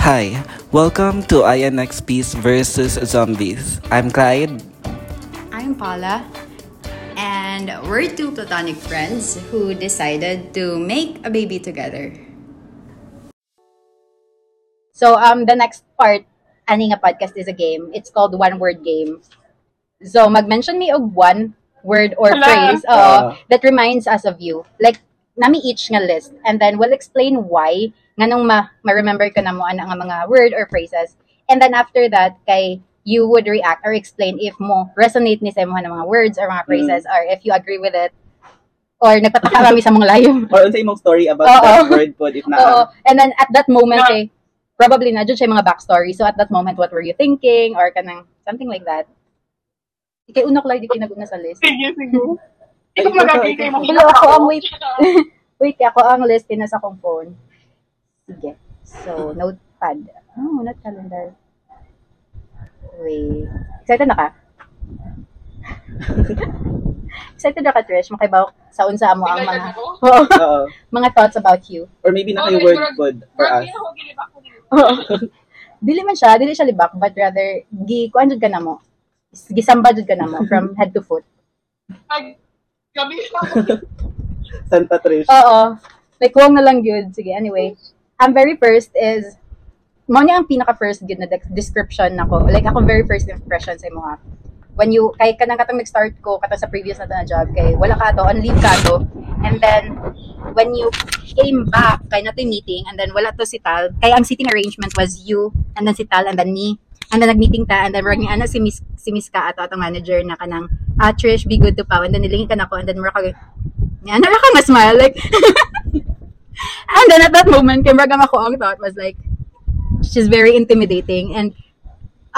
Hi, welcome to INXP's versus Zombies. I'm Clyde. I'm Paula, and we're two platonic friends who decided to make a baby together. So um the next part ani a podcast is a game. It's called one word game. So mag-mention me of one word or Hala. phrase uh, that reminds us of you. Like nami each nga list and then we'll explain why nganong ma ma-remember ka na mo ana nga mga word or phrases. And then after that kay you would react or explain if mo resonate ni sa imo nga mga words or mga phrases or if you agree with it or nagpataka kami sa mga layo. Or unsa imong story about Oo. that word pod if na Oo. And then at that moment, Yeah. eh, probably na dyan siya mga backstory. So at that moment, what were you thinking? Or kanang something like that. Ikay unok lang, di kayo naguna sa list. Sige, sige. Ikaw, magagay ikaw. kayo Hello, ako ang wait. Wait, ako ang list na sa akong phone. Sige. So, notepad. Oh, not calendar. Wait. Excited na ka? Excited na ka, Trish? Makibaw sa unsa mo ang mga Oo, mga thoughts about you. Or maybe na kayo word pod for us. Dili man siya, dili siya libak, but rather, gi, kuan jud ka na mo. Gisamba jud ka na mo, from head to foot. Gabi Santa Trish. Oo. Like, huwag na lang yun. Sige, anyway. Ang very first is, mo niya ang pinaka-first good na de- description nako. Like, ako very first impression sa ha. When you, kay kanang katong nag-start ko, kata sa previous na to na job, kay wala ka to, on leave ka to. And then, when you came back, kay nato yung meeting, and then wala to si Tal, kaya ang sitting arrangement was you, and then si Tal, and then me. And then nag-meeting ta, and then marag ana si Miss, si Miss ka ato atong manager na kanang, ah, Trish, be good to pa. And then nilingi ka na ko, and then marag yan, nara ka nga smile, like, and then at that moment, kay marag ang ako ang thought was like, she's very intimidating, and,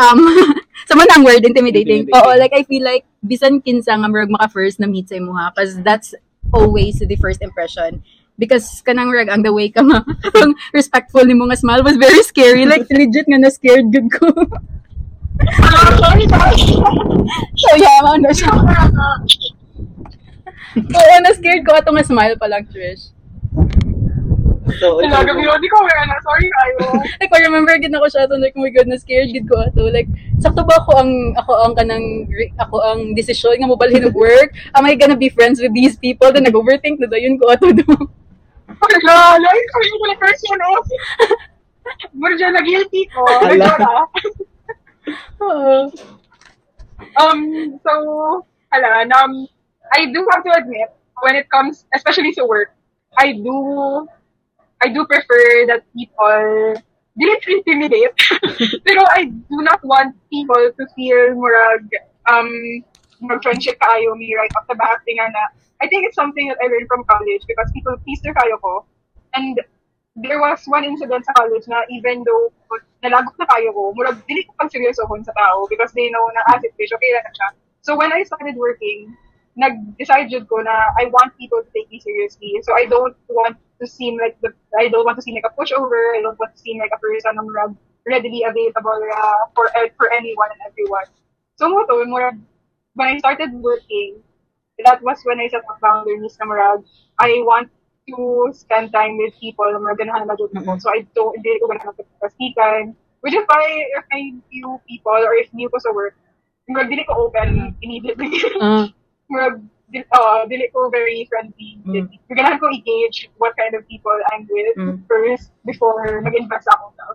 um, sa man ang word, intimidating. Intimidating. Oo, like, I feel like, bisan kinsa nga marag maka-first na meet sa imo ha, because that's always the first impression. Because kanang rag ang the way ka nga ang respectful ni mo nga smile was very scary. Like legit nga na scared good ko. So yeah, mo na siya. Oo, na scared ko ato nga smile pa lang, Trish. So, Wala, gabi yun. Di ko aware na. Sorry kayo. like, I remember gid ako siya, so like, oh my God, na scared gid ko ato. Like, sakto ba ako ang, ako ang kanang, ako ang desisyon nga mobalhin of work? Am I gonna be friends with these people? Then nag-overthink na dayon ko ato do. Wala, like, kami ko na person dyan na guilty ko. Ala. Oo. Um, so, hala, um, I do have to admit, when it comes, especially to work, I do, I do prefer that people didn't intimidate. Pero I do not want people to feel murag, um, murag friendship kayo me right off the bat. Nga na, I think it's something that I learned from college because people their kayo ko. And there was one incident sa college na even though nalagok na kayo ko, murag dili ko pang seryosohon sa tao because they know na as it fish, okay na siya. So when I started working, nag-decide jud ko na I want people to take me seriously. So I don't want to seem like the I don't want to seem like a pushover. I don't want to seem like a person na murag readily available uh, for for anyone and everyone. So mo to, murag when I started working, that was when I set up boundaries na murag I want to spend time with people na murag ganahan na ako. So I don't hindi ko ganahan magkastikan. Which if I if I knew people or if new ko sa work, murag dili ko open immediately. Ah. murag uh, dili ko very friendly. Mm. Ganahan ko i-gauge what kind of people I'm with Mm. first before mag-invest ako sa. Na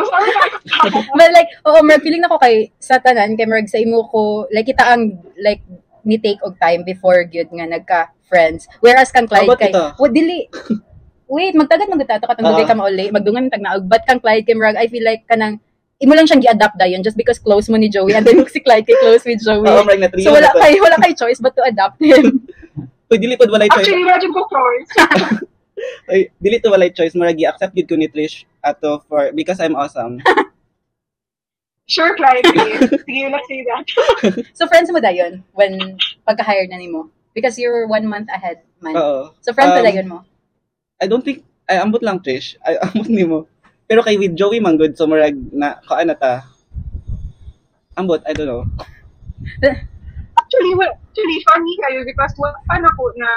But like, oo, marag feeling na ko kay sa tanan, kay marag sa imo ko, like kita ang, like, ni take og time before gyud nga nagka-friends. Whereas kang Clyde kay, wa dili, wait, magtagad man gutato katong Ah. ka mauli, magdungan tag naog, but kang Clyde kay marag, I feel like kanang, imo lang siyang gi-adapt dayon just because close mo ni Joey and then si Clyde kay close with Joey. Na trio so wala kay wala kay choice but to adapt him. Uy, dili pod walay choice. Actually, imagine ko choice. Uy, dili to walay choice. Murag i-accept gid ko ni Trish ato for because I'm awesome. sure, Clyde. Sige, Sige, let's say that. so friends mo dayon when pagka-hire na nimo because you're one month ahead man. Oo. So friends Um, dayon mo. I don't think ay ambot lang Trish. Ay ambot nimo. Pero kay with Joey man good so murag na kaan na ta. Ambot, I don't know. Actually, well, actually, funny kayo because wala pa na ko na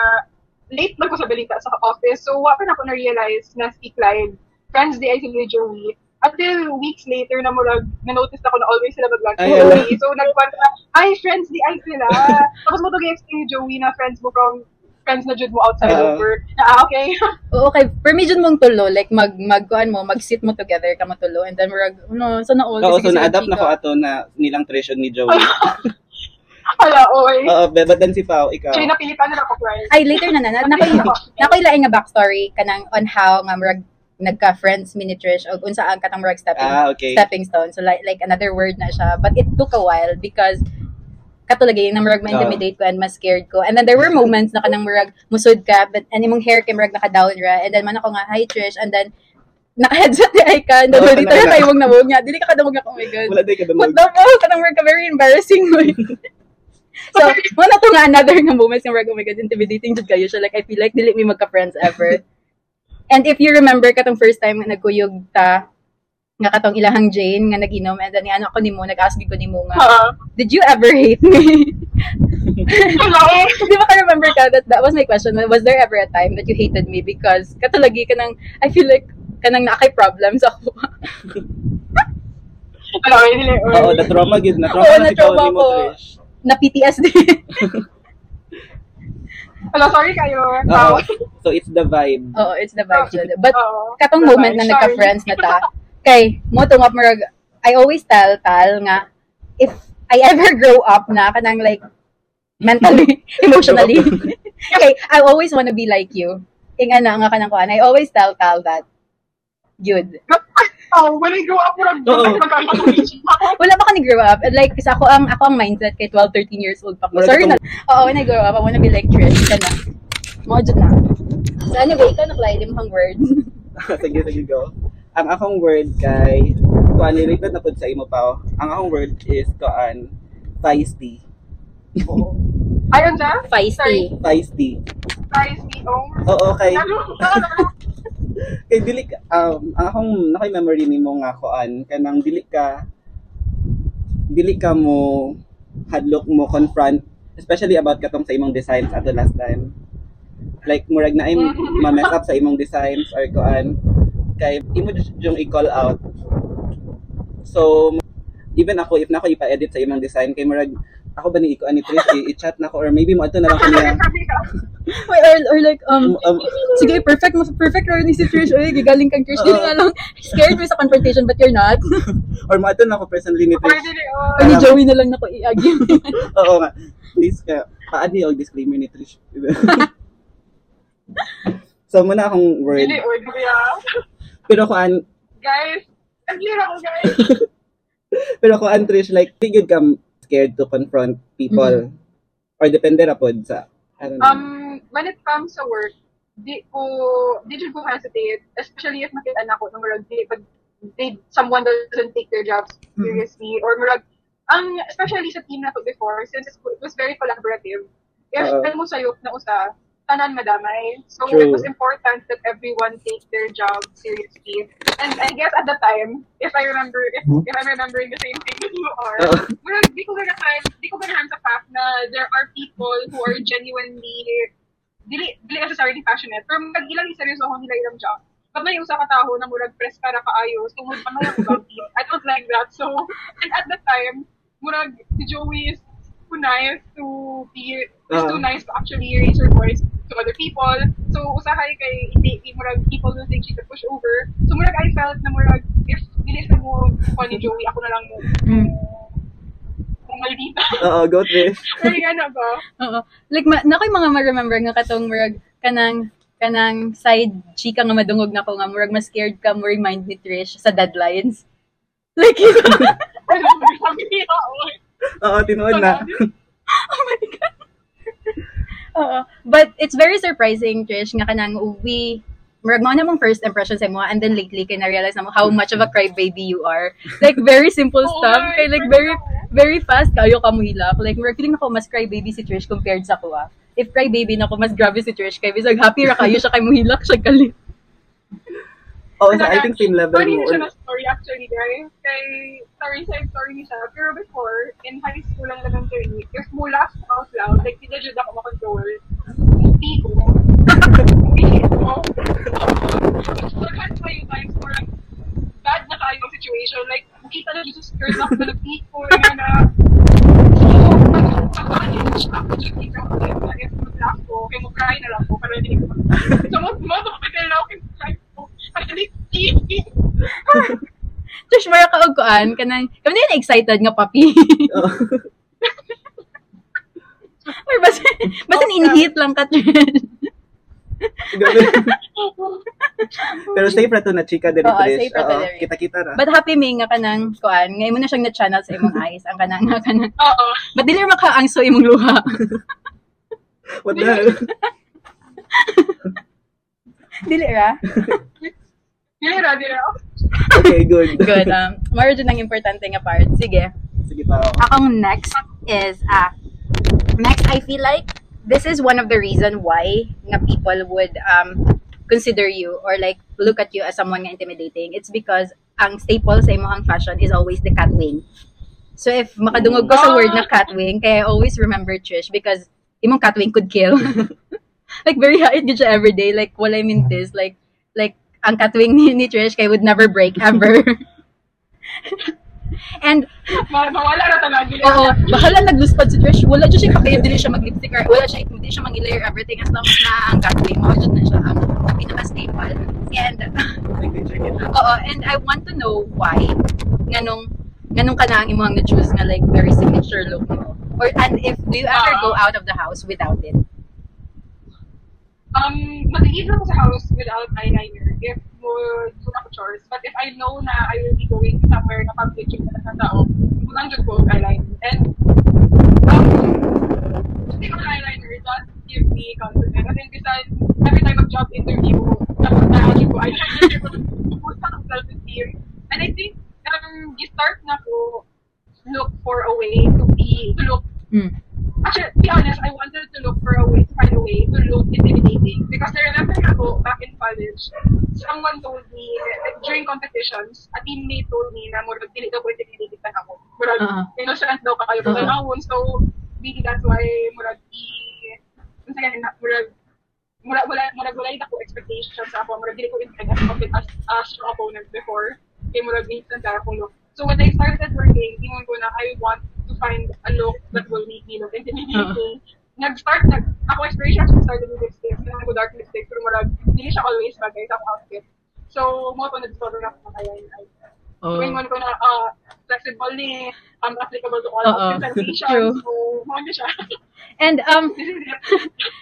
late na ko sa balita sa office. So, wala pa na ko na-realize na si Clyde, friends di ay si Joey, Until weeks later na murag, na-notice ako na always sila with ala. Joey. So, nagkwento na, ay, friends di ay sila. Tapos mo to explain Joey na friends mo from friends na jud mo outside Oo. of work. Na, ah, okay. Oo, okay. Medyo mong tulo, like mag, mag, kuan mo, mag-sit mo together ka matulo, and then murag, ano, so na all. Oo, so na-adapt na ko ato na nilang treasure ni Joey. Hala, oy. Oo, be, but then si Pao, ikaw. Siya napilitan na ako, friends. Ay, later na na, na, nakoy, nakoy laing nga backstory kanang on how nga murag nagka-friends mini Trish o unsa ang katang murag stepping Ah, okay. stepping stone. So like like another word na siya, but it took a while because katulagay na murag ma-intimidate ko and mas scared ko. And then there were moments na kanang murag musod ka but and imong hair kay murag naka-down ra and then man ako nga hi Trish and then naka-headset di ay ka and then Oo, dito na tayo mong nawog nga dili ka kadamog nga oh my god Wala din ka what dumog. the fuck kanang murag ka very embarrassing mo so mo na to nga another nga moments nga oh my god intimidating jud kayo siya like I feel like dili mi magka-friends ever and if you remember katong first time nga nagkuyog ta nga katong ilahang Jane nga nag-inom and then ano ako nimo nag-ask ko nimo nga Ah. did you ever hate me. Di ba ka remember ka that that was my question. Was there ever a time that you hated me because katulagi ka nang I feel like kanang nakay problems ako. Oo, na-trauma gid. Na-trauma na si ni mo. Trish. Na PTSD. Hala, sorry kayo. Oo. So it's the vibe. Oo, it's the vibe dyan. But Oo. katong The moment vibe, na nagka-friends na ta, kay mo tungap murag I always tell tal nga if I ever grow up na kanang like mentally, emotionally. okay, I always want to be like you. Inga na nga kanang kuan. I always tell tal that good. Oh, when I grow up, murag, Oo. magkakakulichi ako. wala pa ka ni grow up. And like, kasi ako ang, ako ang mindset kay 12, 13 years old pa ko. Wala Sorry na. ka Oo, when I grow up, I wanna be like Trish. Ka na. Mo dyan na. So anyway, ikaw naklay limang word. sige, sige, go. Ang akong word kay, kuan, related na po sa imo pa. Ang akong word is, kuan, feisty. Ayun siya? Feisty. Feisty. Guys, oh. Oo, kay, Ano? Kay dili ka, um, ang akong nakay memory nimo nga kuan kanang dili ka dili ka mo hadlok mo confront especially about katong sa imong designs ato last time. Like murag na ay ma-mess up sa imong designs or kuan. Kay imo yung i-call out. So even ako if na ako ipa-edit sa imong design kay murag ako ba ni iko ani Trish i- i-chat na ko or maybe mo ato na lang ko niya Wait, or, or like, um, um, sige, perfect, mas perfect rin ni si Trish. Uy, gigaling kang Trish. Dili Oo. nga lang, scared mo sa confrontation, but you're not. or mo ato na ako personally ni Trish oh. Or ni Joey na lang na ko i-argue. Oo nga. Please ka, paadi o disclaimer ni Trish. so, muna akong word. Dili, or dili, ah. Pero kuan, Guys, ang clear ako, guys. pero kuan Trish, like, good ka scared to confront people. Or depende ra pod sa, I don't know. Um, when it comes to work, di ko, di jud ko hesitate, especially if makita na ko na murag, di, pag they, someone doesn't take their jobs seriously, or murag, ang, especially sa team na to before, since it was very collaborative, if uh, mo sayop na usa, tanan madamay. So, True. it was important that everyone take their job seriously. And I guess at the time, if I remember, if, if I'm remembering the same thing as you are, Oo. murag, di ko ganahan, di ko ganahan sa fact na there are people who are genuinely, dili, dili necessarily passionate, pero mag ilang seryoso ako nila ilang job. Pag may usa ka tao na murag press para kaayos, tungod pa na yung. I don't like that. So, and at that time, murag si Joey is too nice to be, is too Ah. nice to actually raise her voice to other people. So, usahay kay, hindi, hindi murag people will think she can push over. So, murag I felt na murag, if dili sa mo, ko ni Joey, ako na lang mo, Mm. kung maldita. Oo, go Trish. Pero na ba? Oo. Like, ma- na ko'y mga ma-remember nga katong murag, kanang, kanang side chika nga madungog na ko nga, murag mas scared ka mo remind ni Trish sa deadlines. Like, you know, Sabi niya, oy. Oo, tinuod na. Oo. But it's very surprising, Trish, nga kanang we murag mo na mong first impression sa mo and then lately kay na-realize na mo how much of a crybaby you are. Like very simple Oo stuff. Kay like very ako. very fast kayo ka muhilak. Like murag feeling ako mas crybaby si Trish compared sa ko ah. If crybaby na ko mas grabe si Trish kay bisag happy ra kayo siya kay muhilak siya gali. Oo, so I think same level Funny mo. na siya na story actually, guys. Kay, sorry, side story niya siya. Pero before, in high school lang elementary, if mo laugh out loud, like, hindi dyan ako makontrol. Hindi ko. Hindi ko. Naghan pa yung times, parang, bad na kayo situation. Like, makita na dito sa skirt ako na nagpiko, nga na. So, pag-manage ako, dyan kita ko, if mag-laugh ko, kaya mag-cry na lang ko, para hindi ko So, mo, mo, makapital na ako, kaya cry ko. Para hindi, Trish, mara ka og kuan kanang kami na excited nga papi. Oo. Or basta basta in-heat lang ka. Pero safe ra to na chika diri Oo, Trish. safe ra to Oo, diri. Kita-kita ra. But happy may nga kanang kuan, ngay mo na siyang na-channel sa imong eyes ang kanang nga kanang Oo. But dili makaangso imong luha. What the hell? dili ra. Ra, dili ra. Okay, good. Good. Um, mara dyan ang importante nga part. Sige. Sige pa. Akong next is, ah, next I feel like this is one of the reason why nga people would um consider you or like look at you as someone nga intimidating. It's because ang staple sa imong fashion is always the cat wing. So if makadungog ko sa word na cat wing, kaya I always remember Trish because imong cat wing could kill. like very height gid siya every day like wala mintis like like ang cat wing ni, ni Trish kay would never break ever. And Ma- Mawala ra talaga. Oo, bahala nagluspad si Trish. Wala dyan siya pakaya, dili siya mag-lipstick or wala siya, hindi siya mag-layer everything as long as na ang gateway mo. Dyan na siya ang pinaka-staple. And, oo, and I want to know why nganong nganong ka na ang imong na-choose nga like very signature look mo. Or, and if, do you ever Ah. go out of the house without it? Um, mag-leave ako sa house without eyeliner if mo do na ko chores. But if I know na I will be going somewhere na public yung na tao, magandang ko eyeliner. And, um, hindi ko eyeliner, does give me confidence. Kasi bisan, every time mag-job interview, dapat na ako ko eyeliner ko. Boost ako self-esteem. And I think, um, start na ko look for a way to be, to look Hmm. Actually, to be honest, I wanted to look for a way, to find a way to look intimidating. Because I remember ako, back in college, someone told me, like, during competitions, a teammate told me na murag dili daw ko intimidating na ako. Murag, Uh-huh. innocent daw ka kayo. Uh-huh. Uh-huh. So, maybe that's why murag i, saan na, murag, murag wala murag wala ako expectations sa ako murag dili ko intend as as, strong opponent before kay murag instant akong look so when I started working ingon ko na I want to find a look that will make me look intimidating nag-start nag ako inspiration sa started with lipstick kaya ko dark lipstick pero murag dili siya always bagay sa outfit. So mo to nag-discover na ako ng eyeliner Oh. Ingon ko na ah flexible ni um, applicable to all Oo. outfits and so mo na siya. And, um,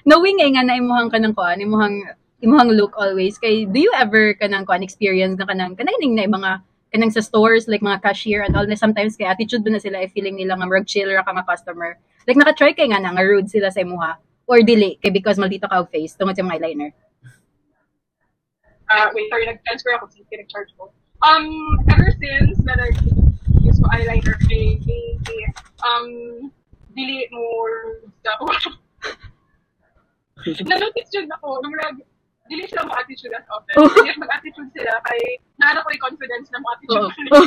knowing nga nga na imuhang ka ng kuan, imuhang imuhang look always kay do you ever kanang kuan experience na kanang kanang na yung mga kanang sa stores like mga cashier and all na sometimes kay attitude na sila i feeling nila nga murag chill ra ka nga customer like naka-try kay nga na nga rude sila sa imuha or dili kay because maldito ka face tungod sa mga eyeliner uh, wait, sorry, nag-transfer ako sa pinag-charge ko. Um, ever since na nag-use ko eyeliner, kay, um, dili more ako. Na-notice ako, nung dili sila mo attitude as often. Oh. Dili mag-attitude sila, kay, naano ko yung confidence na mo attitude nila.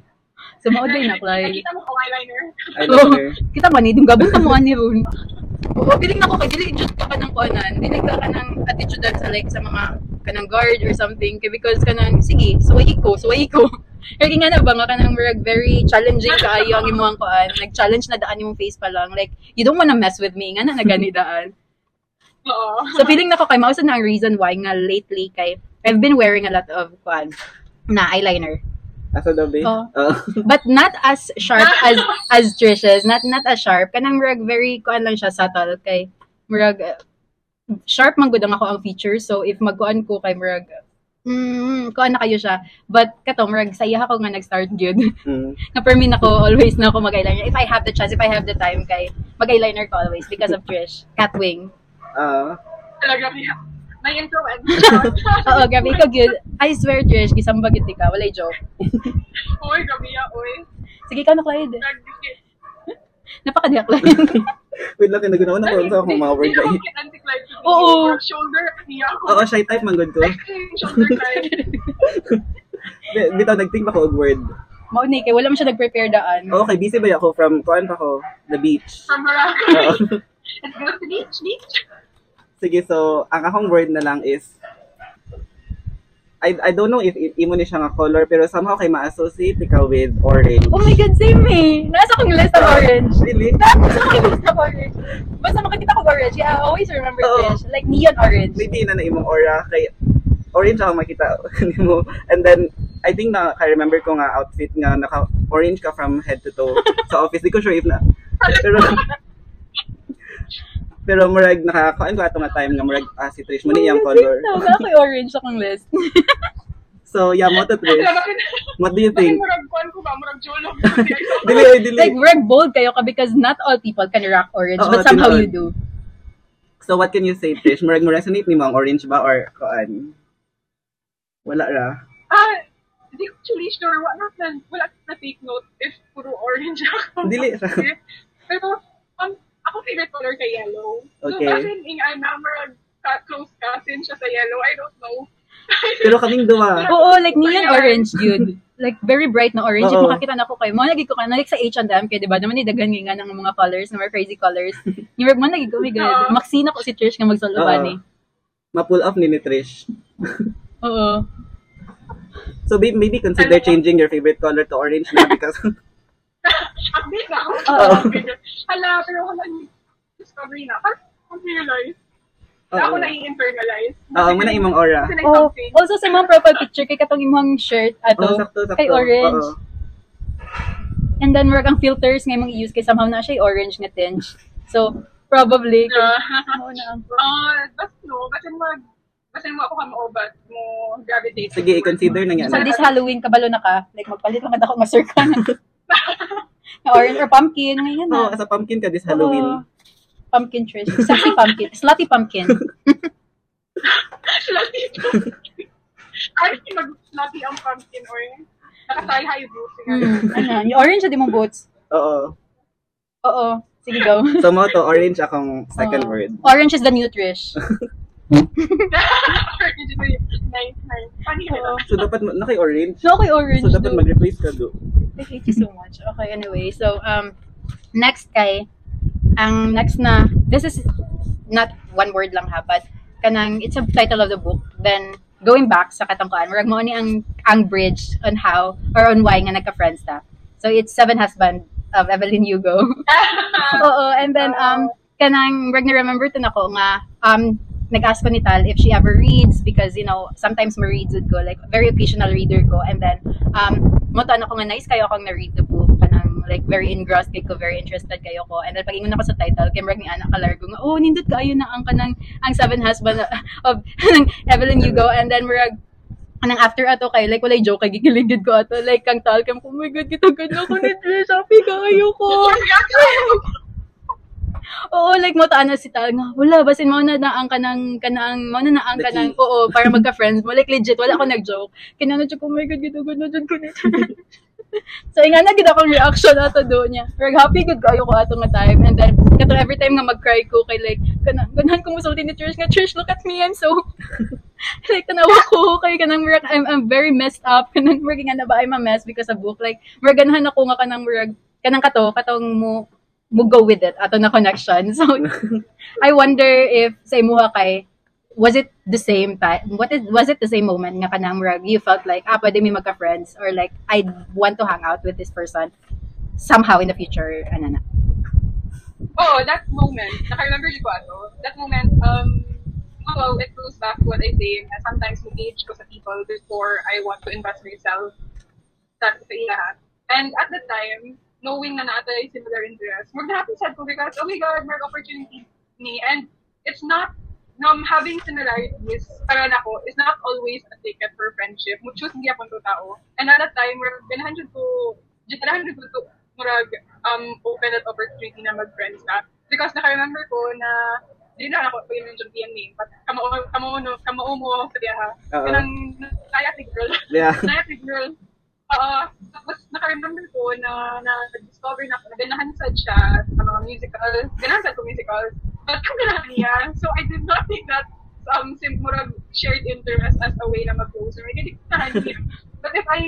so mao din na play Nakita mo ko eyeliner. I love her. kita man ni dum gabon ta mo ani ron Oo, piling na ko kay dili jud ka kanang kuanan, dili ka kanang attitude sa like sa mga kanang guard or something kay because kanang sige, suway ko, suway ko. Kaya nga na ba nga kanang murag very challenging kaayo ang imong kuan, nag-challenge na daan imong face pa lang like you don't wanna mess with me nga na nagani daan. Oo. So feeling na ko kay mao sa na ang reason why nga lately kay I've been wearing a lot of kuan na eyeliner. Asa daw ba? Oo. Oo. but not as sharp as as Trish's. Not not as sharp. Kanang murag very kuan lang siya subtle kay murag uh, sharp man gud ang ako ang feature. So if magkuan ko kay murag mm, kuan na kayo siya. But kato murag saya ako nga nag-start gyud. Mm. na for me nako always na ako mag-eyeliner. If I have the chance, if I have the time kay mag-eyeliner ko always because of Trish. Catwing. Ah. Talaga niya. May influence. Oo, grabe ikaw gyud. I swear Trish, gisang bagit ka, walay joke. Uy, gabi ya, uy. Sige ka na Clyde. Napakadiyak lang. Wait lang, kinaguna ko na kung sa akong mga word na anti-clive. Oo. Shoulder, niya ako. Oo, shy type man good ko. Shoulder. Bi- Bitaw, nag-think ba ko og word? Mao ni kay wala man siya nag-prepare daan. Okay, busy ba ako from, kuan pa ko, the beach. From Oo. Boracay. Let's go to the beach, beach. Sige, so, ang akong word na lang is, I I don't know if i- imo ni siya nga color pero somehow kay ma-associate ikaw with orange. Oh my God, same eh. Nasa akong list of orange. Really? Nasa akong list of orange. Basta makakita ko orange, yeah, I always remember Oo. this. Like neon orange. Maybe na na imong aura kay orange ako makita nimo. And then I think na I remember ko nga outfit nga naka orange ka from head to toe sa office. Di ko sure if na. Pero pero murag nakakain ko ato nga time nga murag ah, si Trish mo ni color. Wala ko orange sa akong list. So yeah, mo to Trish. Alam, bakit, What do you think? murag kuan ko ba? Murag jolo. Dili, dili. like, we're bold kayo ka because not all people can rock orange, Oo, but somehow you do. So what can you say, Trish? Murag mo resonate ni mo ang orange ba or kuan? Wala ra. ah, ko actually sure. Wala na, wala na take note if puro orange ako. Dili ra. Pero, um, ako favorite color kay yellow. Okay. So, kasi ing ana, murag ka- close cousin siya sa yellow. I don't know. Pero kaming duwa. Oo, like neon orange, dude. Like, very bright na orange. Oo. Yung makakita na ko kayo. Mga nagig ko ka, like sa H&M, kaya diba, naman nidagan nga ng mga colors, ng mga crazy colors. Yung mga nagig ko, oh my God. Maksina ko si Trish nga magsuluban Oo. eh. Ma-pull off ni ni Trish. Oo. So maybe, maybe consider changing your favorite color to orange na because Update na ako. Oo. Hala, pero wala ni discovery na. Parang I realize. Na ako Oo. na i-internalize. Oo, mo na imong aura. Kasi Oh, also sa mga profile picture, kay katong imong shirt, ato, Oo, sakto, sakto. kay orange. Oo. And then, work ang filters nga imong i-use kay somehow na siya orange nga tinge. So, probably, kay, Yeah. Oo na ang- Ah, basta no, kasi mag kasi mo ako ka maobat mo gravitate. Sige, i-consider na nga. So, na. this Halloween, kabalo na ka. Like, magpalit lang ako nga circle orange or pumpkin, ngayon Oo, na. as a pumpkin ka this Halloween. Oo. pumpkin Trish. Sexy pumpkin. Slutty pumpkin. Slutty pumpkin. Ay, mag-slutty ang pumpkin or nakasay high boots. Mm, ano, yung orange na di mong boots. Oo. Oo. Sige, go. So mo to orange akong second Oo. word. Orange is the new Trish. nice, nice. Funny Oo. So dapat mo- na kay orange. So, okay, orange. So dapat mag-replace ka do. I hate you so much. Okay, anyway. So, um, next kay, ang next na, this is not one word lang ha, but kanang, it's a title of the book. Then, going back sa katangkuan, marag mo ni ang, ang bridge on how, or on why nga nagka-friends ta. So, it's Seven Husband of Evelyn Hugo. Oo, and then, um, kanang, marag na-remember to nako nga, um, nag-ask ko ni Tal if she ever reads because, you know, sometimes ma-reads it ko, like, very occasional reader ko. And then, um, mo tanong ko nga, nice kayo akong na-read the book. Kanang, like, very engrossed kay ko, very interested kayo ko. And then, pag ingon ako sa title, kay marag ni Ana Kalargo nga, oh, nindot ka, ayun na ang kanang, ang seven husband of Evelyn Hugo. And then, marag, anang after ato kay like walay joke kay gikiligid ko ato like kang talcam ko oh my god na ko ni Trish happy kayo ko Oo, like mo taan na si Tal nga. Wala, basin mo na na ang kanang kanang mo na na ang The kanang oo para magka-friends mo. Like legit, wala ako nag-joke. Kinano ko, oh my god, gito gud na jud ko ni So nga na gid akong reaction ato do niya. Pero happy gud kayo ko ato nga time and then kato every time nga mag-cry ko kay like kanang ganahan ko musulti ni Trish nga Trish look at me I'm so like tanawa ko kay kanang murag I'm, I'm very messed up kanang murag nga na ba I'm a mess because of book like murag ganahan ako nga kanang murag kanang kato katong mo mo go with it ato na connection. So I wonder if sa imuha kay was it the same time what is was it the same moment nga kanang murag you felt like ah pwede mi magka friends or like I want to hang out with this person somehow in the future ano na? Oh, that moment, naka-remember ko ano, that moment, um, well, it goes back to what I say, sometimes mag-age ko sa people before I want to invest myself sa, sa iya. And at the time, knowing na nato ay similar interest, mag-happy sad ko because, oh my God, may opportunity ni. And it's not, um, having similarities, para na ko, is not always a ticket for friendship. Muchos hindi ako to tao. And at that time, we're ganahan jud ko, ganahan jud ko to, murag, um, open that opportunity na mag-friends na. Because naka-remember ko na, di na ako pag yung yung name, but kamao, kamao, no, kamao mo sa diya ha. Oo. Kanang, kaya si girl. Yeah. Kaya si girl. Oo. tapos naka-remember ko na, na discover na, na ganahan sad siya sa mga musicals. Ganahan sad ko. But kung ganahan niya, so I did not think that um, sim murag shared interest as a way na mag-closer. Hindi ko ganahan niya. But if I,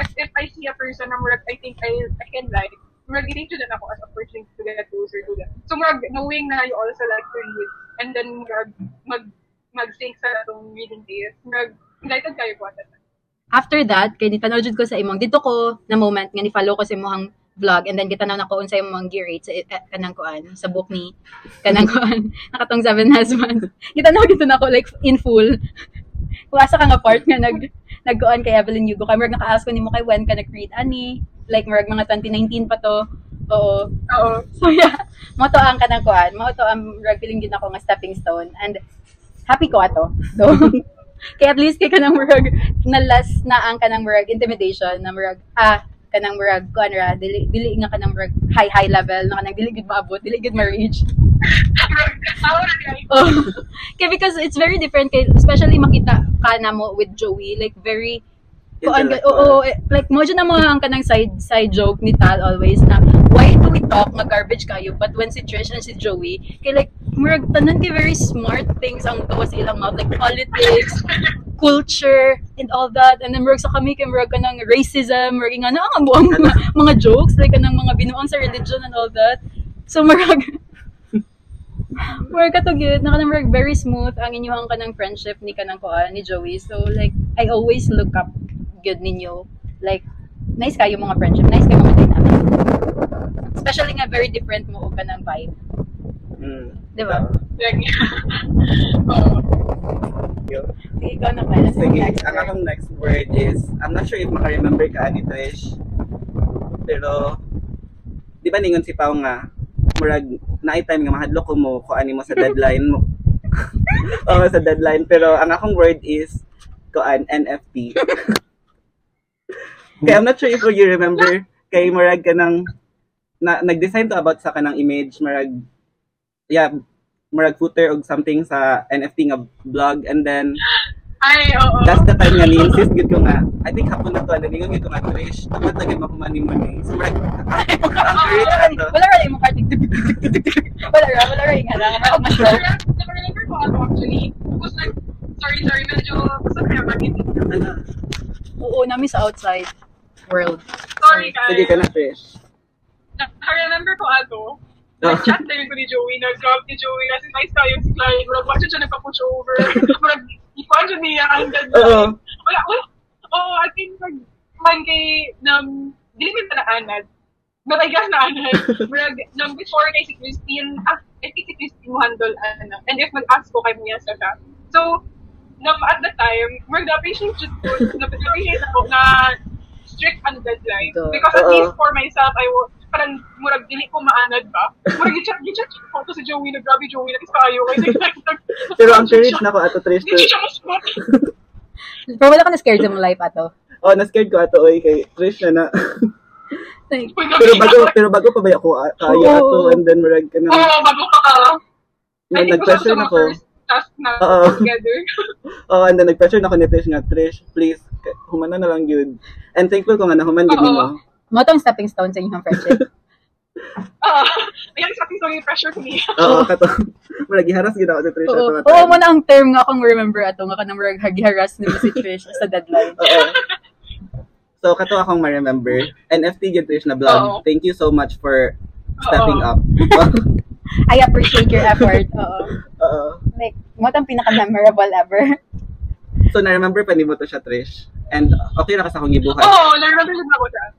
if, if I see a person na murag, I think I, I can like, murag i-take din ako as a person to get closer to them. So murag, knowing na you also like to read, and then murag, mag, mag-sync sa itong reading days, murag, Excited kayo po. After that, kay nitanaw jud ko sa imong dito ko na moment nga ni follow ko sa imong vlog and then gitanaw na ko unsa imong gear rate sa eh, kanang kuan sa book ni kanang kuan nakatong seven husbands. Gitanaw gito na ko like in full. Kung asa ka nga part nga nag nagkuan kay Evelyn Hugo kay murag naka-ask ko nimo kay when ka nag-create ani like murag mga 2019 pa to. Oo. Oo. So yeah, mo to ang kanang kuan, mo to ang murag feeling gid ako nga stepping stone and happy ko ato. So kaya at least kay kanang murag na last na ang kanang murag intimidation na murag ah kanang murag kuan ra dili dili nga kanang murag high high level na kanang dili gid maabot dili gid ma-reach oh. kaya because it's very different kay especially makita ka na mo with Joey like very kuan ka- oo, eh, like mo na mo ang kanang side side joke ni Tal always na why do we talk? Nga garbage kayo. But when si Trish and si Joey kay like murag tanan kay very smart things ang gawa sa ilang mouth like politics culture and all that. And then murag sa kami kay murag kanang racism murag nga na ang buang mga, mga jokes like kanang mga binuang sa religion and all that. So murag Murag ka to good, na kanang murag very smooth ang inyong kanang friendship ni kanang kuan ni Joey. So like I always look up good ninyo. Like nice kayo mga friendship, nice kayo mga dynamic. Especially nga very different mo og kanang vibe, Mm. 'di ba? Oo. Sige, ikaw na pala. Sige, ang akong next word is, I'm not sure if maka-remember ka ni Trish, pero, di ba ningon si Pao nga, murag, na time nga mahadlok ko mo, kung ani mo sa deadline mo. Oo, sa deadline. Pero ang akong word is, kuan, NFT. Kaya I'm not sure if you remember, kay murag ka ng, na, nag-design to about sa kanang image, murag, yeah, murag footer og something sa NFT nga blog, and then, Ay, oo. That's the time nga ni-insist gid ko nga. I think hapon na to, nalingon gid ko nga Trish. Dapat na gid makumani mo ni. So, ato. Wala ra imong kartig. Wala ra, wala ra nga lang. Ako mas Pero, remember ko ano actually. Because like, sorry, sorry, medyo ko yung bakit. Ano? Oo, nami sa outside world. Sorry guys. Sige ka na, Trish. remember ko ato. Oh. Nag-chat na yun ko ni Joey, nag-grab ni Joey kasi nice tayo si client. Murag, bakit siya nagpa-push over? Murag, ikuan siya niya ang ganda. Oo. Wala, wala. Oo, I think, nag, man kay, nam, dili ko na anad. But I guess na anad. Murag, nam, before kay si Christine, ah, I think si Christine mo handle, ano, and if mag-ask ko kay Mia sa ka. So, nam, at the time, murag, na-appreciate siya ko, na-appreciate ako na strict ang deadline. Because at least for myself, I will, parang murag dili ko maanad ba? Murag i-chat, i-chat yung photo si Joey na grabe Joey, nakis kaayo kay Pero ang courage na ko ato, Trish. Hindi siya mas Pero wala ka na scared sa mong life ato. Oh, na-scared ko ato, oy, kay Trish na na. Like, pero bago, pero bago pa ba ako ah, kaya Oo. ato, and then marag ka na. Oo, bago pa ka. Nag-pressure na ko. Task na Oo. together. Oh, and then nag-pressure na ko ni Trish nga, Trish, please, humana na lang yun. And thankful ko nga na human gid Oo. mo. mo tong stepping stone sa inyong friendship. Oo. Ayan, sa ating sorry pressure ko niya. Oo, kato. Marag iharas gid ako ni Trish Oo, ato. oo mo na ang term nga akong remember ato nga kanang murag hagiharas ni mo si Trish sa deadline. Oo. So, kato akong ma-remember. NFT gid Trish na vlog. Oo. Thank you so much for stepping Oo. up. I appreciate your effort. Oo. Oo. Like, mo tong pinaka-memorable ever. So, na-remember pa ni mo to siya, Trish. And okay na ka sa akong gibuhat. Oo, na-remember din ako dyan.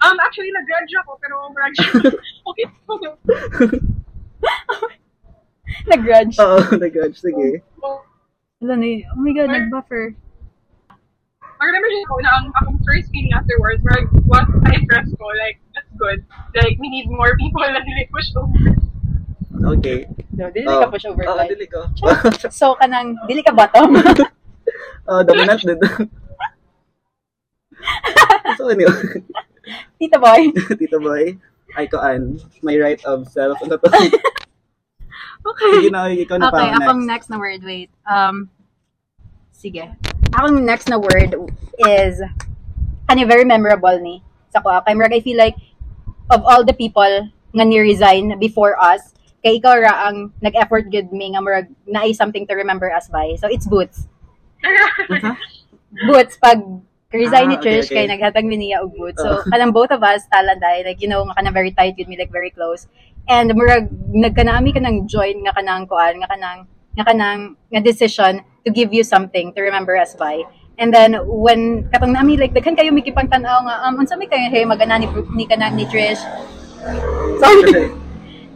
Um, actually, nag-graduate ako, pero graduate. okay, okay. Nag-grudge. Oo, nag-grudge. Sige. So, Wala na yun. Oh my God, nag-buffer. I-remember din ako na ang akong first feeling afterwards, where what I impressed ko, like, that's good. Like, we need more people na dili push over. Okay. No, dili ka push over Oo, life. dili ko. So, kanang, dili ka bottom. Oo, dominant din. so, anyway. Tita boy. Tito Boy, koan, my right of self. Ano to? Okay. Sige na, ikaw na Okay, pa akong next. next na word, wait. Um, sige. Akong next na word is, kani very memorable ni. Sa ko, kay Murag, I feel like, of all the people nga ni-resign before us, kay ikaw ra ang nag-effort good me nga murag na something to remember us by. So, it's Boots. Boots, pag resign Ah, ni okay, Trish, okay. kay naghatag mi niya og Boots. So, Oh. kanang both of us, talanday, like, you know, nga kanang very tight with me, like, very close. And murag nagkanami ka ng join nga kanang kuan nga kanang nga kanang nga decision to give you something to remember us by. And then when katong nami like daghan kayo mikipang tan-aw nga um unsa may kayo hey magana ni ni kana ni Trish. Sorry.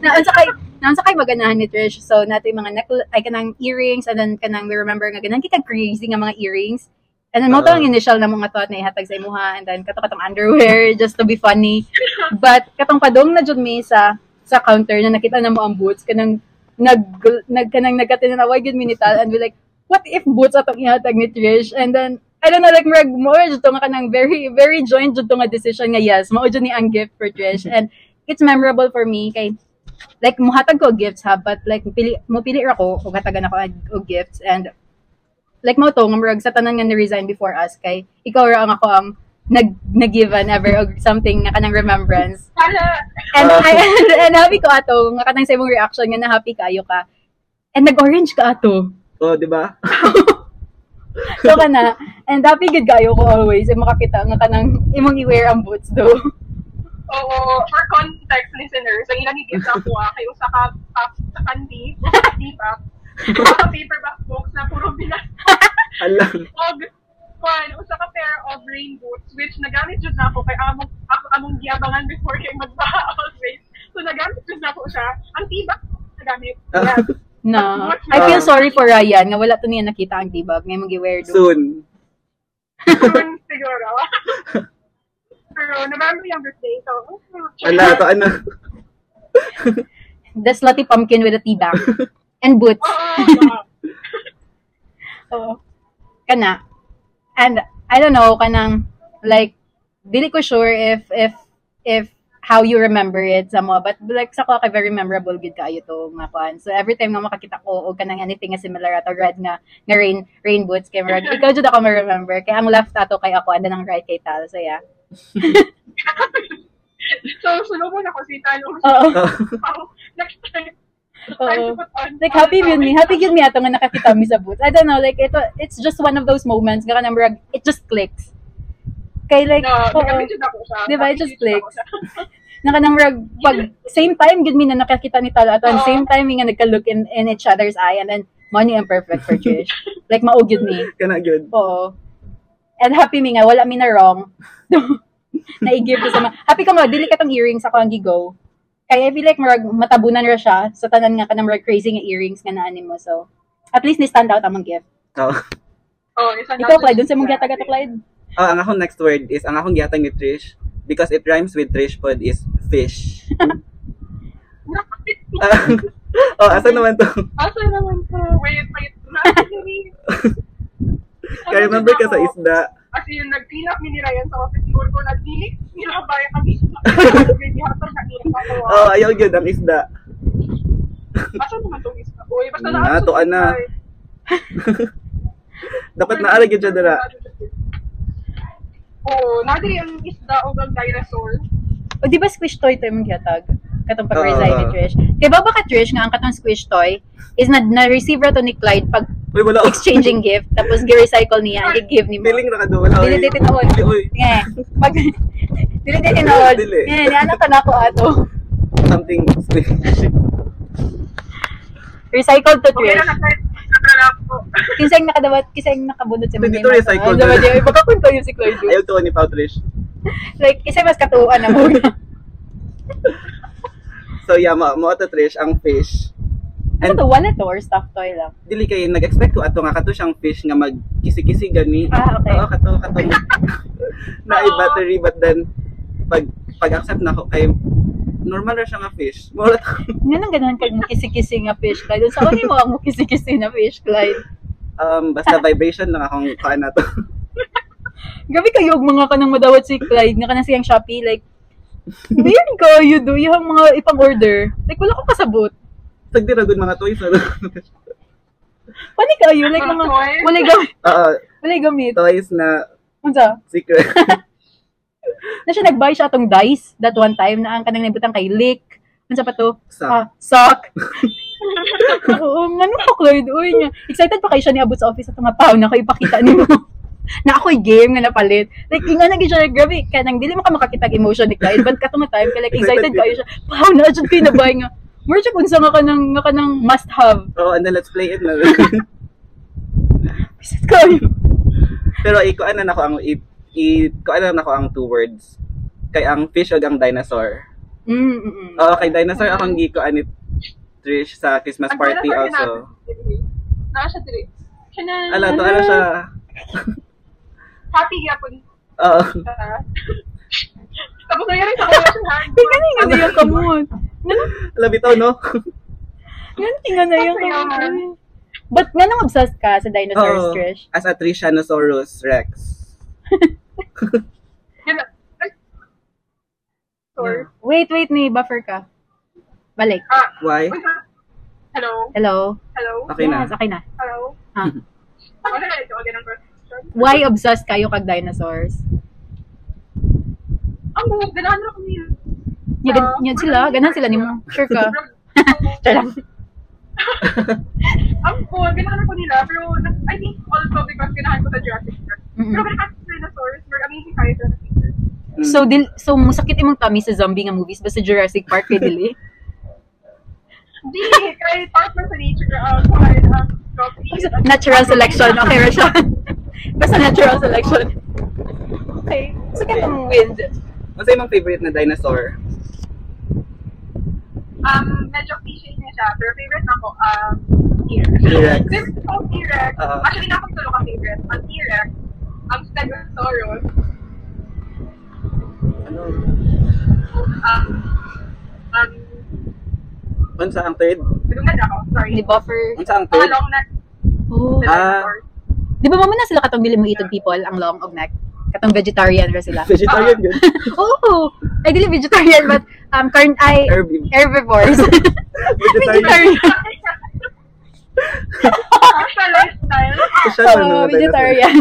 na unsa kay na unsa kay maganahan ni Trish. So nato yung mga necklace ay kanang earrings and then kanang we remember nga ganang kita crazy nga mga earrings. And then mo Oo. ang initial na mga thought na ihatag sa imuha and then kato katong underwear just to be funny. But katong padong na jud mi sa sa counter na nakita na mo ang boots kanang nag nag kanang nagkatinawag yun minital and we like what if boots atong ihatag ni Trish and then I don't know like murag more jud to nga kanang very very joint jud to nga decision nga yes mao ni ang gift for Trish and it's memorable for me kay like muhatag ko gifts ha but like pili mo pili ra ko og hatagan ako og- og gifts and like mo to nga murag sa tanan nga ni-resign before us kay ikaw ra ang ako ang nag nagiven ever og something nga kanang remembrance And, Ah. I, and, and happy ko ato, nga kanang sa imong reaction nga na happy kayo ka. And nag-orange ka ato. Oh, di ba? So ka na, and happy good kayo ko always. Yung makakita nga kanang imong i-wear ang boots do. Oo, for context listeners, ang ilang higit ako ah, kayo sa ka, ka, sa candy, di ba? Mga paperback books na puro bilas. Alam. Og, kwan, usa ka pair of rain boots, which nagamit jud na ako kay among, ako among giabangan before kay magbaha always. So nagamit jud na ako siya. Ang tibak, nagamit. Yes. Na, I feel sorry for Ryan nga wala to niya nakita ang tibag. Ngay mong i-wear do. Soon. Soon, siguro. Pero November yung birthday, so, Ala, to ano. The slutty pumpkin with a tibag. And boots. Oo, Oo. Kana. And I don't know kanang like dili ko sure if if if how you remember it samo but like sa ko kay very memorable gid kaayo to nga kwan. So every time nga makakita ko og kanang anything nga similar ato red nga nga rain rain boots kay murag ikaw jud ako ma-remember kay ang left ato kay ako and then ang right kay Tal. So yeah. So, sulubon ako si Talo. Oo. Next time. Oo. Like happy yun me. Happy yun me ato nga nakakita mi sa boots. I don't know like ito it's just one of those moments nga kanang murag it just clicks. Kay like No, oo. nagamit yun ako siya. Di ba? It just clicks. siya. na kanang rag pag same time gud mi na nakakita ni Talo ato and Oo. same time nga nagka-look in, in each other's eye and then money and perfect for Trish. like mao gyud mi. Kana good. Oo. And happy mi nga wala mi na wrong. na i-give ko sa mga. Happy ka mo, dili ka tong earrings ako ang gigo. Kaya I feel like marag matabunan ra siya sa tanan nga kanang marag crazy nga earrings nga naanin mo. So, at least ni stand out among gift. Oh. Oh, isa Ikaw, Clyde, dun sa mong gatag ato, Clyde. Oh, ang akong next word is, ang akong gihatag ni Trish, because it rhymes with Trish pod is fish. Ah, oh, asa naman to? Asa naman po? Wait, wait. Kaya remember ka sa isda. As in, nag-clean up ni Ryan sa office siguro ko, nag-delete nila bayan kami. Baby, hatag na nila pa ako. Oh, ayaw yun, ang isda. Asa naman itong isa? Uy, basta Hmm, na. ato, ana. Dapat naarag yun siya dara. Oo, nadiri ang isda o ang dinosaur. O di ba squish toy to yung gihatag? Katong pag Oo. resign ni Trish. Kaya ba baka Trish nga ang katong squish toy is na na-receive ra to ni Clyde pag Uy, wala ako. exchanging gift tapos gi-recycle niya and gi-give ni mo. Feeling na ka doon. Wala. Dili uy. dili tinood. Uy. Nga. Pag dili dili tinood. Dili. Nga, ni anak ka na ako ato. Something. Recycled to ko. Kinsay nakadawat, kinsay nakabunod sa Dito recycled. Diba di baka kunto yung si Clyde. Ayaw to ni Pao Trish. Like kisay mas katuan na mo. So yeah, mo mo ato Trish ang fish. Ano And to wallet to or stuffed toy lang? dili kay nag-expect ko ato nga kato siyang fish nga magkisi-kisi gani. Ah, okay. Oo, kato kato. na i battery but then pag pag-accept na ako kay normal ra siya nga fish. Mura to. Nga nang ganahan kag mukisi-kisi nga fish Clyde. Sa so, mo ang mukisi-kisi na fish Clyde. Um, basta vibration lang akong kaan na to. Gabi kayo og mga kanang madawat si Clyde nga kanang siyang Shopee like Weird ko, you do. Yung mga ipang order. Like, wala ko kasabot. Tagdira gud mga toys. ano? Pani kayo, like, Mga toys? wala gamit. Oo, Wala gamit. toys na Unsa? secret. Na siya nag-buy siya atong dice that one time na ang kanang nabutang kay Lick. Unsa pa to? Sock. Ah, sock. Oo, ano pa? Uy niya. Excited pa kayo siya niabot sa office at mga pao na kayo ipakita ni mo. na ako'y game nga napalit. Like, inga na siya, grabe, kanang dili mo ka makakita ang emotion ni Clyde, but katong time, kaya like, excited Excited kayo siya, pao na, dyan kayo nabay nga. Mura siya kung sa nga ka ng, nga ka ng must have. Oo, and then let's play it na. Visit kayo. Pero ikuan na nako ang i, i kuan na nako ang two words. Kay ang fish ug ang dinosaur. Mm, mm, mm. Oo, kay dinosaur akong gikuan ni Trish sa Christmas Ang party also. Naa siya na. Ala to ala siya. Happy yapon. Oo. Ah. Tapos nangyari sa kanya siya hand. Tingnan nga na yung kamot. Ala bitaw no. Yan, tingnan na yung kamot. But nga nang obsessed ka sa dinosaurs, Oo. Trish? As a Trishanosaurus Rex. Sorry. Wait, wait, may buffer ka. Balik. Ah. Why? ah. Hello? Hello? Hello? Okay na. Yes, okay na. Hello? Ah. Okay na ito. Okay na question. Why obsessed kayo kag dinosaurs? Ang buhok. Ganahan na kami. Gan- yan sila, ganahan sila ni mo. Sure ka? Charot. Ang buhok. Ganahan ako nila. Pero I think also because ganahan ko sa Jurassic Park. Mm-mm. Pero ganahan sa dinosaurs. Very amazing kayo sa picture. Mm. So, dil, so musakit imong tummy sa zombie nga movies basta Jurassic Park kay dili. Hindi. Kaya part sa nature. Um, kumain ang coffee. natural selection. Okay ra siya. basta natural selection. Okay. Sakit ang wind. Ano imong favorite na dinosaur? Um, medyo cliche niya siya. Pero favorite na ko, um, T-Rex. T-Rex. Favorite ko, T-Rex. Ah. Actually, na akong tulo ka favorite. Ang T-Rex, ang Stegosaurus, Ano? um, um, Unsa ang third? nagungad ako, sorry. Ni buffer. Unsa ang Mga third? long neck Oh. Ah. Di ba mamuna sila katong dili mo itong people ang long og neck? Katong vegetarian ra sila. Vegetarian good. Oo. Ay dili vegetarian but um carn ay Herb- herbivores. Vegetarian. Sa lifestyle. Dinosaur. vegetarian.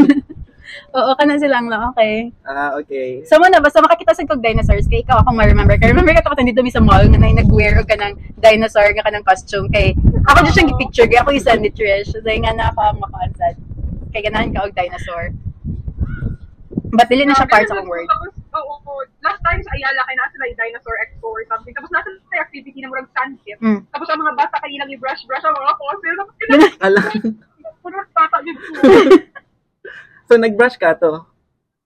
Oo, kana silang lang. Okay. Ah, okay. So mo na, basta makakita sa kog dinosaurs, kay ikaw akong ma-remember ka. Remember ka to dito mi sa mall, na nag-wear og kanang dinosaur, nga kanang costume. Kay, ako dyan siyang picture kay ako isa ni Trish. So, nga na ako ang makaansad. Kay ganahan ka og dinosaur. But dili na siya part sa word. Tapos, oo, oo. last time sa Ayala, kay nasa like dinosaur expo or something. Tapos nasa sa activity na murag sand pit. Mm. Tapos ang mga bata kanilang i-brush-brush ang mga fossil. Tapos kailangan Ala. Puro tata yun. so nag-brush ka to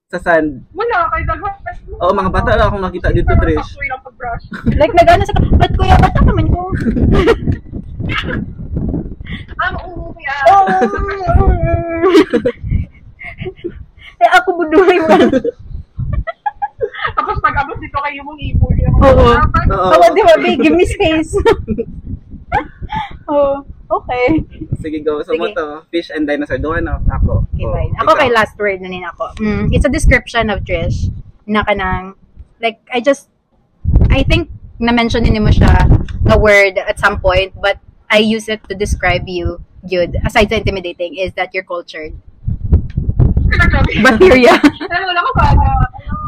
sa sand. Wala, kay daghan. Oo, mga bata lang akong nakita dito, Trish. Like, nagana sa ba't kuya, ba't naman ko? Ah, oo, kaya. eh, ako buduhay mo. Tapos pag-abot dito kayo mong ibuli. Oo. Oo. Oo, di ba, babe, give me space. Oo, okay. Sige, go. So Sige. mo to, fish and dinosaur. Doon na ako. Okay, Oh, fine. Ako ikaw. kay last word na nin ako. Mm, it's a description of Trish na kanang, like, I just, I think, na-mention din mo siya na word at some point, but I use it to describe you, Jude, aside sa intimidating, is that you're cultured. Bacteria. Alam mo, wala ko ba?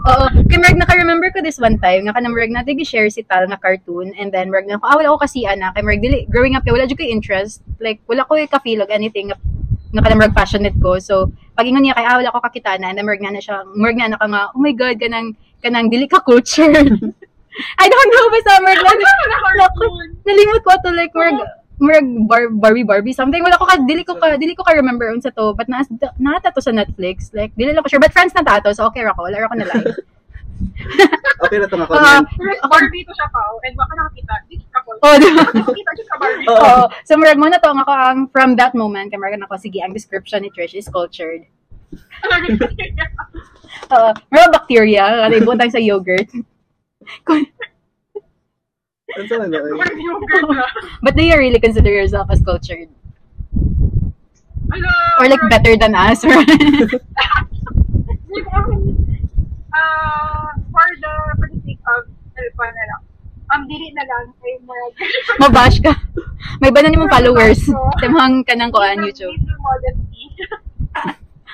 Oo. Kay Merg, naka-remember ko this one time, nga kanang Merg na, share si Tal nga cartoon, and then Merg na, ah, wala ko kasi ana, kay Merg, dili, growing up, kay wala ko interest, like, wala ko yung ka-feel of anything, nga, nga kanang Merg passionate ko, so, pag ingon niya, kay, ah, wala ko kakita na, and then Merg na siya, Merg nga na ka nga, oh my God, kanang, kanang, dili ka culture. I don't know, basta Merg na, nalimot ko to, like, Merg, Merg, bar, Barbie, Barbie, something, wala ko ka, dili ko ka, dili ko ka remember unsa to, but na, nakata to sa Netflix, like, dili lang ko sure, but friends na tato, so okay ra ko, wala ra ko na like. Okay na to nga Ah, comment. Barbie to siya pa, and baka nakakita. Ka oh, di ba? Nakakita siya sa Barbie. Oo. So, murag mo na to, ako ang, from that moment, kay murag ako, sige, ang description ni Trish is cultured. Oo. Murag bacteria, kada ibutang sa yogurt. Kung- Ano sa ano? eh? Barbie yogurt na. But do you really consider yourself as cultured? Hello. Or like better than us? Ko alam. Ah, for the for the sake of Elpa na lang. Um, dili na lang kay Marag. Mabash ka. May ba na nimong followers? Timhang ka ng kuan YouTube.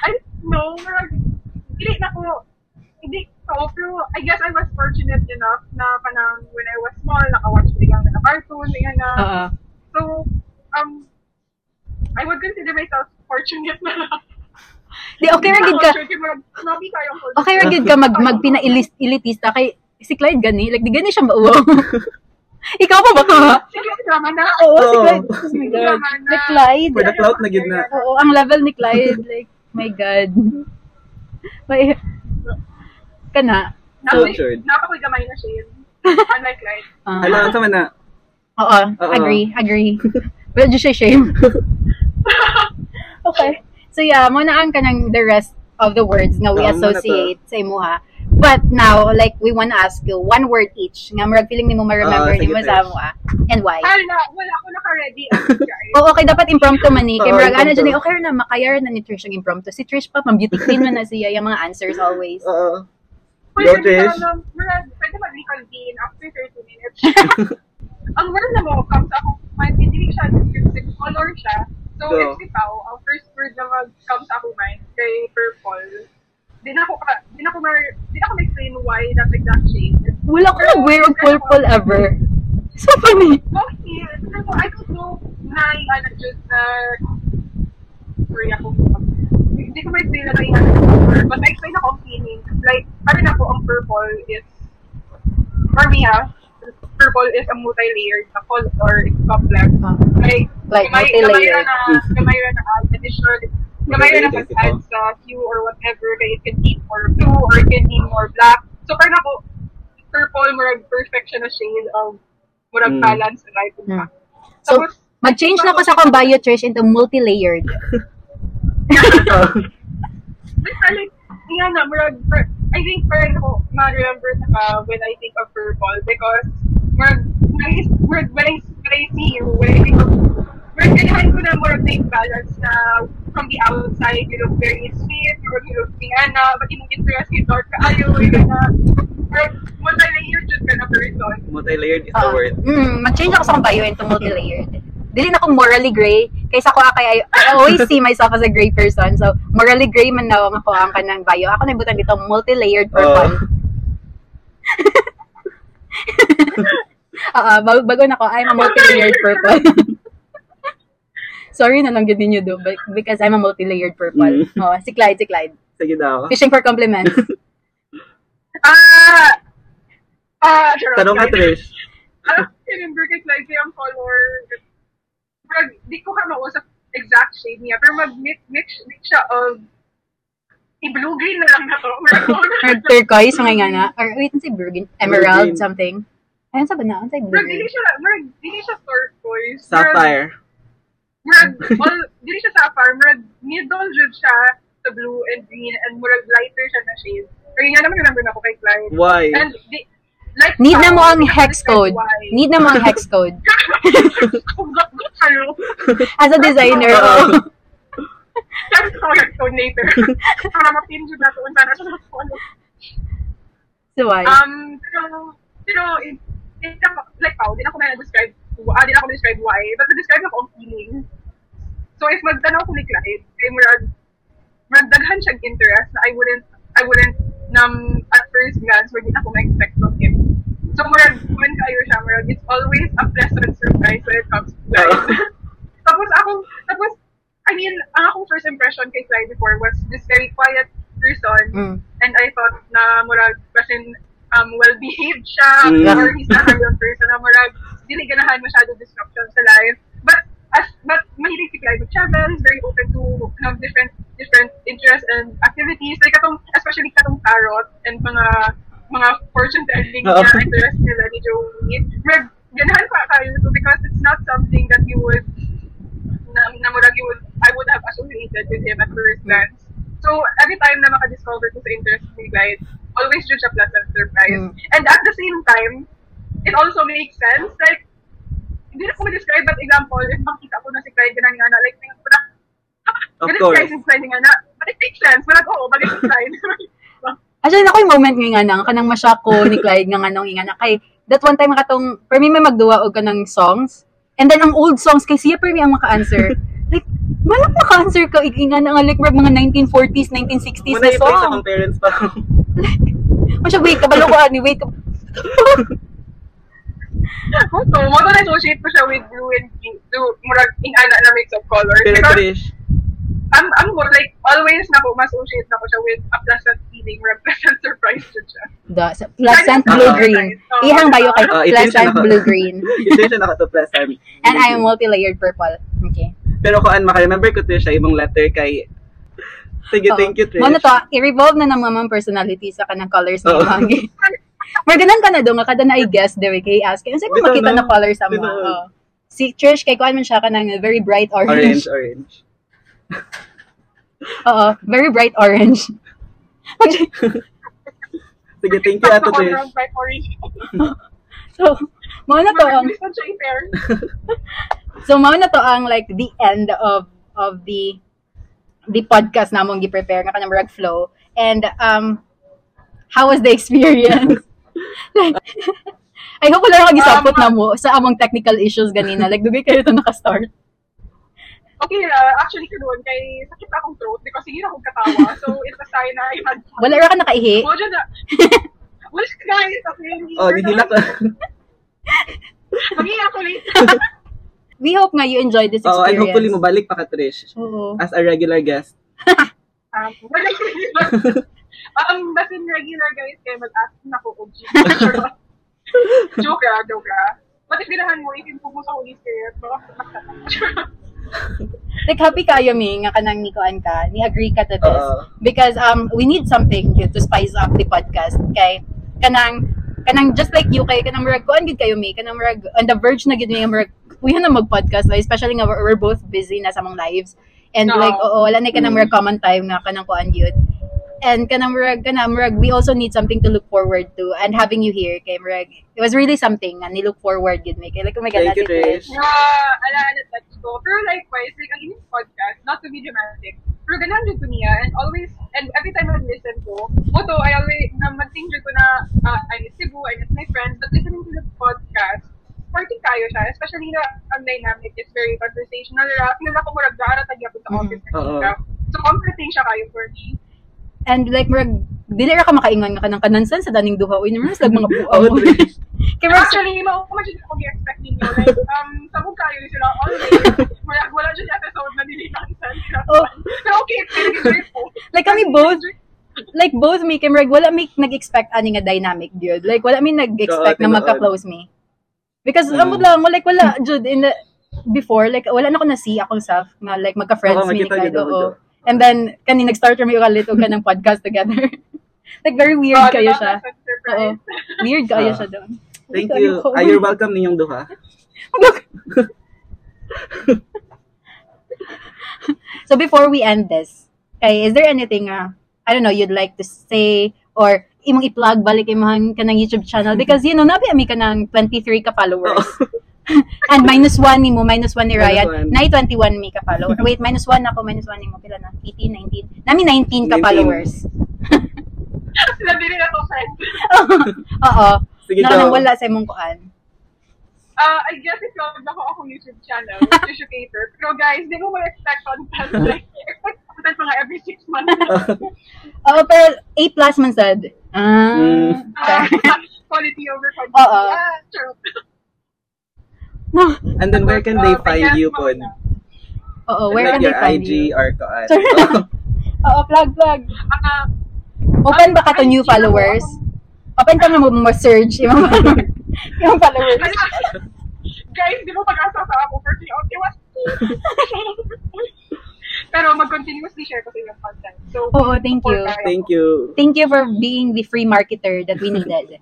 I don't know, Marag. Dili na ko. Ko, pero I guess I was fortunate enough na kanang when I was small, nakawatch ko lang na cartoon, ganyan na. Oo. So, um, I would consider myself fortunate na lang. Di, okay ra gid ka. Okay ra gid ka mag magpina-elitista kay si Clyde gani. Like, di gani siya mauwaw. Ikaw pa ba ka? Sige, drama na. Oo, si. Clyde. Oh God. Drama na. Like, Clyde. For the clout na gid na. Oo, ang level ni Clyde. Like, my God. May, kana. Cultured. Napakoy gamay na. Unlike Clyde. ah, Hala, ano sa man na? Oo, agree, agree. But just shame. okay. So yeah, mo na ang kanang the rest of the words nga we na to. associate sa imuha. But now, like, we want to ask you one word each. Nga, murag feeling ni mo ma-remember Oo, ni mo sa mo And why? Hala, wala ako naka-ready. Oo, okay, dapat impromptu man ni. Kay Oo, murag, ano dyan, okay na, makayar na ni Trish ang impromptu. Si Trish pa, pang-beauty queen man na siya, yung mga answers always. Oo. Pwede Go, Trish. na, wala, pwede mag-reconvene after 30 minutes. ang word na mo comes ako, mind, hindi siya descriptive, color siya. So, Go. if ikaw, ang first word na mag-comes ako mind, kay purple, di na ako, ka- di na ako, mar, di na ako explain why that exact shade. Wala ko nag-wear of purple ever. So funny. Okay, so I don't know na yung ano, just na, sorry ako, hindi ko ma-explain na yung ano, but na-explain ako ang feeling. Like, ano na po, ang purple is, for me ha, purple is a multi-layered na color, it's complex. Ah. Like, Like, gamay, multi-layered. gamay na, na add additional, gamay na mag-add sa hue or whatever, kaya it can be more blue or it can be more black. So, parang ako, purple, murag perfection na shade of murag Mm. balance right Mm. So, Tapos, mag-change na ko sa kong bio, Trish, into multi-layered. basta like, nga na, murag, per- I think parang ako ma-remember na ka when I think of purple because murag, when I, murag, when I, when I see you, when I think of murag, kailangan ko na murag na yung balance na from the outside, you look very sweet, or you look tingana, but yung interest yung dark ka ayo, yun na, murag, multi-layered just ka na person. Multi-layered is the Ah, word. mm, mag-change ako sa bio into multi-layered. Dili na ako morally gray. Kaysa ko kay I, I always see myself as a gray person. So, morally gray man na ako ang kanang bio. Ako nabutan dito multi-layered purple. Oo. Oo, bago, bago na ko, I'm a multi-layered purple. Sorry na lang yun ninyo do, but- because I'm a multi-layered purple. Mm. Oh, si Clyde, si Clyde. Sige daw. Fishing for compliments. Ah! Ah. Tanong ka, Trish. Ah, remember kay Clyde yung color. Mag, di ko ka mausap exact shade niya, pero mag-mix mix, mix siya of i-blue-green na lang na to. Or turquoise, mga nga na. Or wait, ano si Burgundy? Emerald, Burgundy. something. Ayun, sabi na. Ano sa Pero dili blue? siya, marag, dili siya turquoise. Sapphire. Marag, all, dili siya sapphire. Marag, middle jud siya sa blue and green and murag lighter siya na shade. Yun nga naman remember na ako kay Clyde. Why? And di, like, Need na mo ang hex code. Need na mo ang hex code. Kung. As a designer, oh. Sabi ko hex code later. Para mapin jud na siya na So why? Um, pero, pero, in, in, like, pao, di na ako na describe ah, di na ako describe why, but na-describe ako ang feeling. So, if magtanaw ko ni Clyde, kay murag, murag daghan siyang interest na I wouldn't, I wouldn't, nam, at first glance, where di na ako ma-expect from him. So, murag, when kayo siya, murag, it's always a pleasant surprise when it comes to Clyde. tapos ako, tapos, I mean, ang akong first impression kay Clyde before was this very quiet person, Mm. and I thought na murag kasi um well-behaved siya Mm. or he's not a young person na murag dili ganahan masyado disruption sa life but as but mahilig si Clive travel he's very open to have different different interests and activities like katong especially katong tarot and mga mga na interest nila ni Joey murag ganahan pa kayo to because it's not something that you would na, na murag you would I would have associated with him at first glance. So, every time na maka-discover ko sa interest ni Clyde, always due siya pleasant surprise. Mm. And at the same time, it also makes sense. Like, hindi na ko ma-describe, but example, if makita ko na si Clyde ganun nga na, like, na, Of course. Si Clyde nga na, but it makes sense. Parang, oo, bagay si Clyde. Actually, na ko yung moment nga nga nang kanang masya ko ni Clyde nga nga nang nga na kay that one time katong for me may magduwa og kanang songs and then ang old songs kay siya per me ang maka-answer like wala maka-answer ka inga na nga like mga 1940s 1960s Muna na song akong parents pa. Masya wait kabalo ko ani wait ka so, mo to na-associate ko siya with blue and pink. So, murag, ingana na mix of colors. Pero Trish, I'm, I'm more like, always na ko, ma-associate na ko siya with a pleasant feeling, or a pleasant surprise dyan siya. da sa pleasant blue green ihang bayo kay yung pleasant sinaka- blue green ito siya naka to pleasant. and I am multi-layered purple okay Pero kung an maka-remember ko to siya, ibang letter kay Sige, Oo. thank you, Trish. Mo na to, i-revolve na ng mga personality sa kanang colors Oo. ng mga. Maganan ka na do nga kada na i guess there kay ask. Mo Bitaw makita na. na colors sa mga. Oo. Si Trish kay kuan man siya kanang very bright Orange, orange. orange. Oo, very bright orange. Sige, thank you, Ato Ako Trish. around by orange. so, mo na to ang. So mao na to ang like the end of of the the podcast namong gi-prepare nga kanang rag flow. And um how was the experience? like, I hope wala kang gisapot Um, na mo sa among technical issues ganina. Like dugay kayo to naka-start. Okay, uh, actually, karoon, kay sakit akong throat because sige na akong katawa. So, it was sign na I had Wala ra ka nakaihi. Mo dyan na. Wala siya guys. Okay, Oh, nihila ka. Mag-iyak ulit. We hope nga you enjoyed this and experience. hopefully mabalik pa ka, Trish. Oo. As a regular guest. Um, wala Um, basin regular guys, kaya mag-ask na ko kung Joke ah, joke ah. But if ginahan mo, ikin po mo sa Holy Spirit, baka Like happy kayo mi nga kanang ni kuan ka, ni agree ka to this. Oo. because um we need something yun to spice up the podcast kay kanang kanang just like you kay kanang murag kuan gid kayo mi kanang murag on the verge na gid mi murag kuya na mag-podcast like, especially nga we're, we're both busy na sa mga lives and Oo. like oo wala na kanang Mm. murag common time nga kanang kuan gyud and kanang murag kanang murag we also need something to look forward to and having you here kay murag it was really something and ni look forward gid mi kay like oh my god Thank you, Ate Trish. Trish. Nga, alala, let's go. Pero likewise, like, ang inyong podcast, not to be dramatic, pero ganahan dyan ko niya, and always, and every time I listen ko, moto, I always, na mag-think dyan ko na, uh, I miss Cebu, I miss my friends, but listening to the podcast, party kayo siya, especially na ang dynamic is very conversational. Ra, kilala ko mo ragdara tagya ko sa Mhm. office na Oo. siya. So, comforting siya kayo for me. And like murag dili ra ka makaingon nga kanang kanansan sa daning duha uy naman lag mga buang Oo, mo Trish. kay murag Actually, mo, kung dyan ako i-expect ninyo, like, um, sabog kayo sila always. Wala, wala yung episode na nililikansan. Oh. Pero okay, pero grateful. like kami both like both me kay Murag, wala mi nag-expect ani nga dynamic jud like wala mi nag-expect na magka-close me because Mm. amot lang mo like wala jud in the before like wala na ko na see akong self nga like magka-friends Oo, mi ni makita And then kani nag-start kami ulit og kanang podcast together like very weird Oh, kayo diba? siya oo weird kayo Ah. siya doon Thank you. Ah, you're welcome ninyong duha. So before we end this, kay is there anything uh, I don't know you'd like to say or imong i-plug balik imong kanang YouTube channel because you know nabi ami kanang 23 ka followers. And minus 1 ni mo, minus 1 ni Minus Ryan. one. Nay 21 mi ka follower. Wait, minus 1 ako, minus 1 ni mo. Pila na? 18, 19. Nami 19 ka 19. followers. Nabili na to, friend. Oo. Sige Na daw. nang wala sa imong kuan. Uh, I guess if you'll ako akong YouTube channel, Tissue Cater. Pero guys, di ko ma-expect content. Like, expect content mga every six months. Oo, pero A plus man sad. Ah. Mm. Ah, quality over quantity. Oo. Ah, true. No. And then where can they Uh, find you. Pod? Oo, where like can they your find IG you? or koan. Oo, plug, plug. Ah, Open ba ka to new followers? Open ka na mo ma-search yung followers. yung followers. guys, di mo pag-asa sa ako for the ultimate. Pero mag-continuously share ko sa yung content. So, Oo, thank you. Thank you. Thank you for being the free marketer that we needed.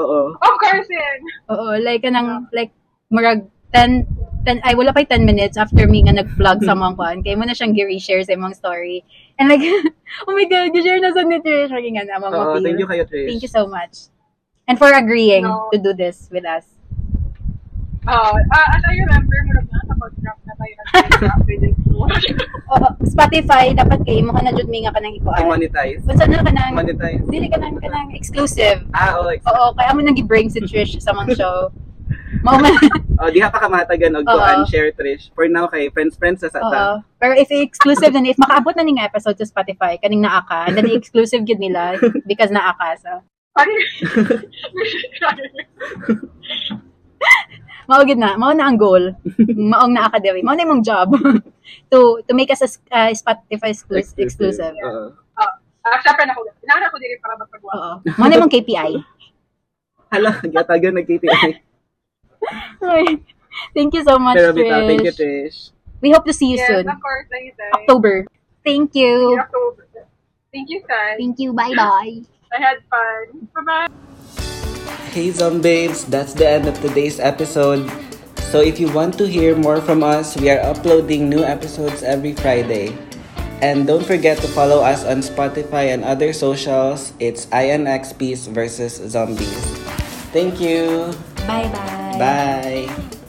Oo. Of Carson! Oo, like kanang like murag 10 10 ay wala pa 10 minutes after me nga nag-vlog sa mga kuan kay mo na siyang gi-share sa imong story. And like oh my god, gi-share na sa ni Trish Lagi nga na mama thank you kayo, Trish. Thank you so much. And for agreeing No. to do this with us. Uh, uh, as I remember, muna na sa contract na tayo. Oo, Spotify dapat kay mo ka na jud mi nga kanang ikuan. I-monetize. Unsa na kanang Monetize. dili kanang kanang exclusive. Ah, oo. ex- Oo, kaya mo nang gi-bring si Trish sa mga show. Mao man. Oh, diha pa kamatagan og Oo. kuan share Trish. For now kay friends friends sa sata. Pero if exclusive then if makaabot na ni nga episode sa Spotify kaning naa ka, and then exclusive gid nila because naa ka. So, mao gid na, mao na ang goal. Maong naa ka diri. Mao na imong job to to make us a uh, Spotify exclusive. exclusive. Oo. Ah, syempre na ko. Inahan ako din para magpagawa. Oo. Mao na imong KPI. Hala, gatagan nag-KPI. Ay, Thank you so much, Pero bitaw, thank you Trish. Trish. We hope to see you Yes, soon. of course. Anytime. October. Thank you. in October. Thank you, Sai. Thank you. Bye-bye. I had fun. Bye-bye. Hey Zombabes, that's the end of today's episode. So if you want to hear more from us, we are uploading new episodes every Friday. And don't forget to follow us on Spotify and other socials. It's INXPs versus Zombies. Thank you. 拜拜。